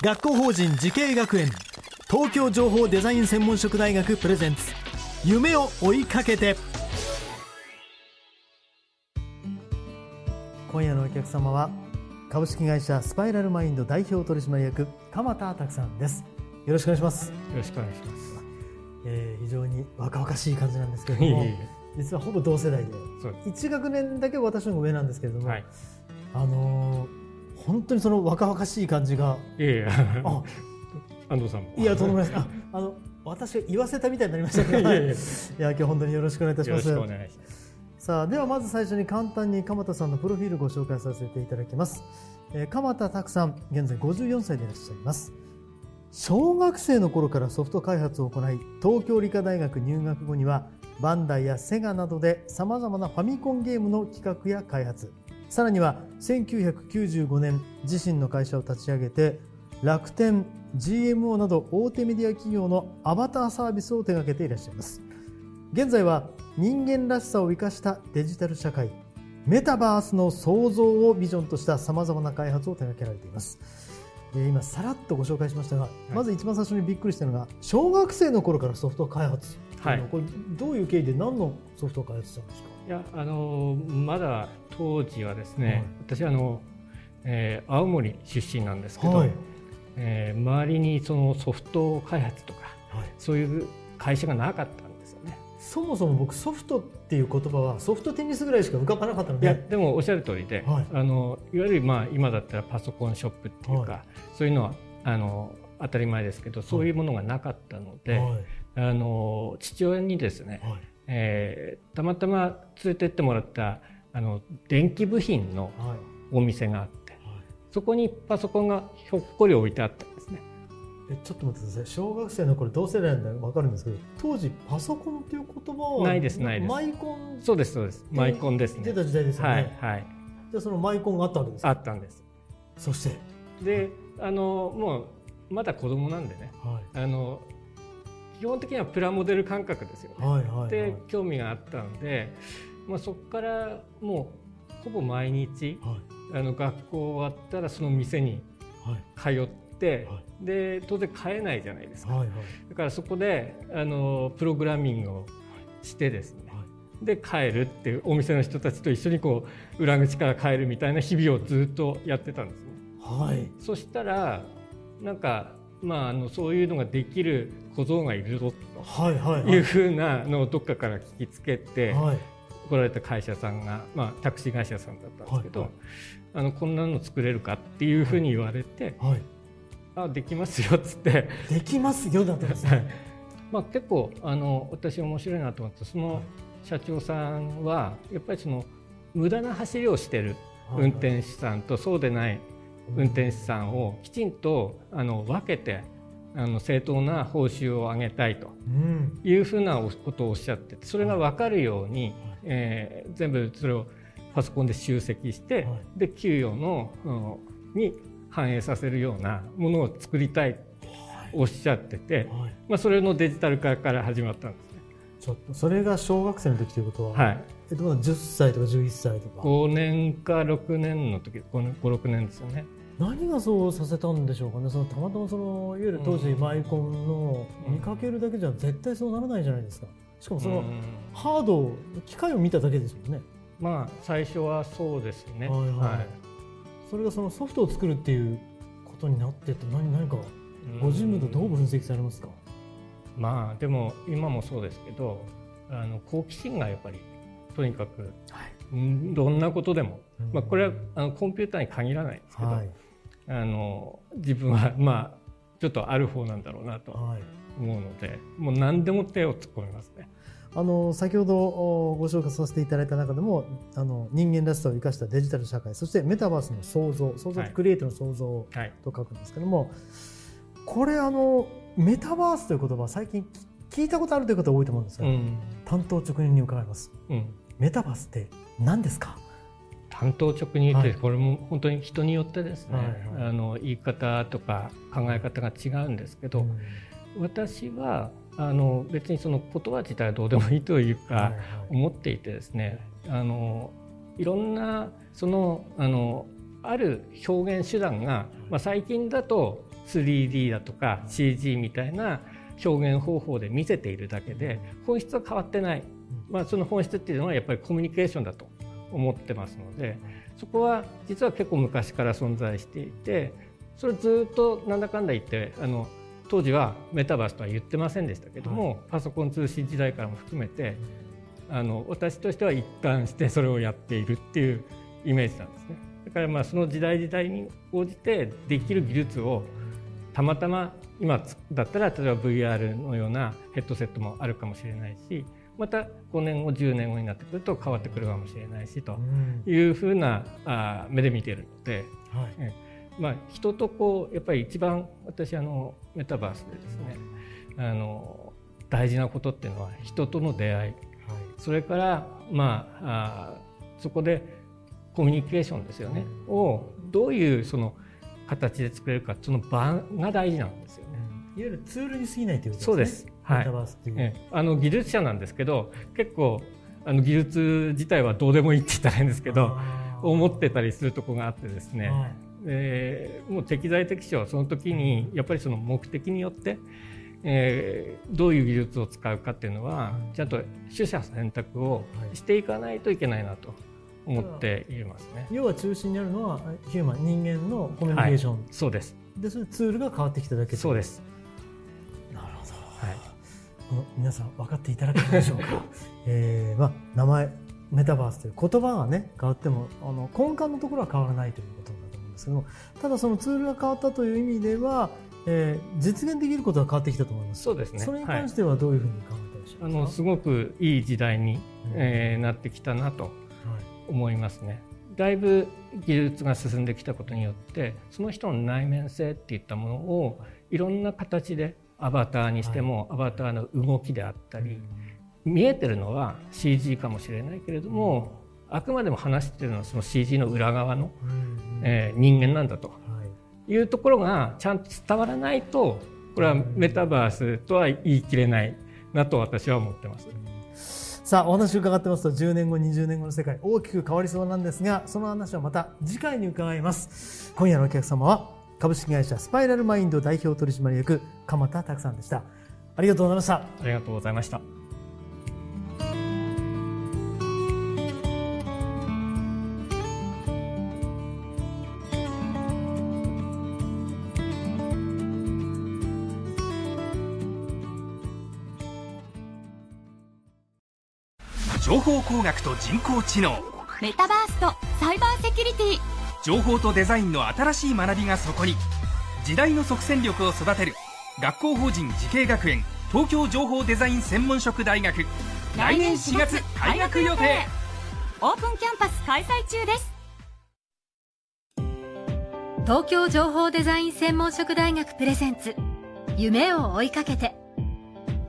学校法人慈恵学園。東京情報デザイン専門職大学プレゼンツ。夢を追いかけて。今夜のお客様は株式会社スパイラルマインド代表取締役鎌田拓さんです。よろしくお願いします。よろしくお願いします。えー非常に若々しい感じなんですけれども実はほぼ同世代で。で1学年だけ私の方が上なんですけれども、はい。あのー本当にその若々しい感じが。いえいえ、あ。安藤さんも。いやとんでもないです。ああの私が言わせたみたいになりましたけど。いや今日本当によろしくお願いいたします。よろしくお願いします。さあではまず最初に簡単に鎌田さんのプロフィールをご紹介させていただきます、えー鎌田拓さん現在54歳でいらっしゃいます。小学生の頃からソフト開発を行い東京理科大学入学後にはバンダイやセガなどでさまざまなファミコンゲームの企画や開発さらには1995年自身の会社を立ち上げて楽天 GMO など大手メディア企業のアバターサービスを手掛けていらっしゃいます。現在は人間らしさを生かしたデジタル社会メタバースの創造をビジョンとしたさまざまな開発を手掛けられています。で今さらっとご紹介しましたが、まず一番最初にびっくりしたのが小学生の頃からソフト開発はい。これどういう経緯で何のソフトを開発したんですか？いや、あのまだ当時はですね、はい。私あの、えー青森出身なんですけど、はい。えー周りにそのソフト開発とかはい。そういう会社がなかったんですよね。そもそも僕ソフトっていう言葉はソフトテニスぐらいしか浮かばなかったのいやででもおっしゃる通りで、はい。あのいわゆるまあ今だったらパソコンショップっていうか、はそういうのはあの当たり前ですけどそういうものがなかったので、はい。あの父親にですね、はいえーたまたま連れてってもらったあの電気部品のはい。お店があってはい。そこにパソコンがひょっこり置いてあったんですね。えちょっと待ってください。小学生の頃同世代なんで分かるんですけど当時パソコンっていう言葉はないですないです。マイコン？そうですそうです。マイコンですね。出た時代ですよね、はいはい。じゃあそのマイコンがあったわけですか？あったんです。そして、であのもうまだ子供なんでね。はあの基本的にはプラモデル感覚ですよい、ね。はいはいはい。で興味があったので、まあ、そこからもうほぼ毎日はい。あの学校終わったらその店にはい。通って、はで当然買えないじゃないですか、はいはい。だからそこであのプログラミングをしてですね、はで帰るっていうお店の人たちと一緒にこう裏口から帰るみたいな日々をずっとやってたんですね。はい。そしたらなんか、まあ、あのそういうのができる小僧がいるぞはいはいとい。うふうなのをどっかから聞きつけて、はい。来られた会社さんが、まあ、タクシー会社さんだったんですけど、はいあのこんなの作れるかっていうふうに言われて、はい。あできますよっつって、できますよだったんですはい。ねまあ、結構あの私面白いなと思ってその社長さんはやっぱりその無駄な走りをしてる運転手さんとそうでない運転手さんをきちんとあの分けてあの正当な報酬を上げたいと。うん。いうふうなことをおっしゃっててそれが分かるように、えー全部それをパソコンで集積して、はい。で給与の、うんに反映させるようなものを作りたいとおっしゃってて、はい。まあ、それのデジタル化から始まったんですね。ちょっとそれが小学生の時ということは、はい、えっとまだ10歳とか11歳とか。5年か6年の時56年ですよね。何がそうさせたんでしょうかね。そのたまたまそのいわゆる当時うんマイコンの見かけるだけじゃ絶対そうならないじゃないですか。しかもそのうん。ハード機械を見ただけですもんね。まあ最初はそうですね。はいはい。それがそのソフトを作るっていうことになってって何何かご自分でどう分析されますか？まあでも今もそうですけどあの好奇心がやっぱりとにかく、うんどんなことでも、うん。まあ、これはあのコンピューターに限らないんですけど、はいあの自分は まあちょっとある方なんだろうなとはい。思うのでもう何でも手を突っ込みますね。あの先ほどおご紹介させていただいた中でもあの人間らしさを生かしたデジタル社会そしてメタバースの創造創造はい。クリエイトの創造はい、と書くんですけども、これあのメタバースという言葉最近聞いたことあるという方多いと思うんですが、うん。担当直入に伺います。うん、メタバースって何ですか？担当直入ってはい。これも本当に人によってですね、あの言い方とか考え方が違うんですけど、うん。私はあの別にその言葉自体はどうでもいいというか、思っていてですねあのいろんなそのあのある表現手段が、まあ、最近だと 3D だとか CG みたいな表現方法で見せているだけで本質は変わってない、まあ、その本質っていうのはやっぱりコミュニケーションだと思ってますのでそこは実は結構昔から存在していてそれずっとなんだかんだ言ってあの当時はメタバースとは言ってませんでしたけども、パソコン通信時代からも含めてあの私としては一貫してそれをやっているっていうイメージなんですね。だからまあその時代時代に応じてできる技術をたまたま今だったら例えば VR のようなヘッドセットもあるかもしれないしまた5年後10年後になってくると変わってくるかもしれないしとうん。いうふうなあ目で見ているので、はい。まあ、人とこうやっぱり一番私あのメタバースでですねあの大事なことっていうのは人との出会い。はい。それからまああそこでコミュニケーションですよね。をどういうその形で作れるかその場が大事なんですよね。いわゆるツールに過ぎないということですね。そうです。はいメタバースっていう、ええ。あの技術者なんですけど結構あの技術自体はどうでもいいって言ったら変ですけど思ってたりするところがあってですね、はい。えーもう適材適所その時にやっぱりその目的によって、えーどういう技術を使うかっていうのはちゃんと取捨選択をしていかないといけないなと思っていますね。要は中心にあるのはヒューマン人間のコミュニケーション、そうです。でそれツールが変わってきただけそうです、皆さん分かっていただけたでしょうか、えーまあ、名前メタバースという言葉がね変わってもあの根幹のところは変わらないということだと思うんですけどもただそのツールが変わったという意味では、えー実現できることは変わってきたと思います。そうですね。それに関してはどういうふうに考えてらっしゃいあますか、のすごくいい時代に、うん。えーなってきたなとはい。思いますね。だいぶ技術が進んできたことによってその人の内面性っていったものをいろんな形でアバターにしても、アバターの動きであったり、見えてるのは CG かもしれないけれども、あくまでも話してるのはその CG の裏側の、うんえー人間なんだと。はい。いうところがちゃんと伝わらないとこれはメタバースとは言い切れないなと私は思ってます。さあお話を伺ってますと10年後20年後の世界大きく変わりそうなんですがその話はまた次回に伺います。今夜のお客様は株式会社スパイラルマインド代表取締役鎌田拓さんでした。ありがとうございました。ありがとうございました。情報工学と人工知能。メタバースとサイバーセキュリティ情報とデザインの新しい学びがそこに。時代の即戦力を育てる。学校法人慈恵学園。東京情報デザイン専門職大学。来年4月開学予定。オープンキャンパス開催中です。東京情報デザイン専門職大学プレゼンツ。夢を追いかけて。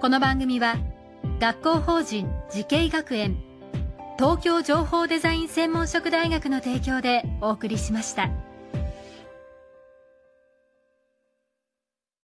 この番組は学校法人慈恵学園東京情報デザイン専門職大学の提供でお送りしました。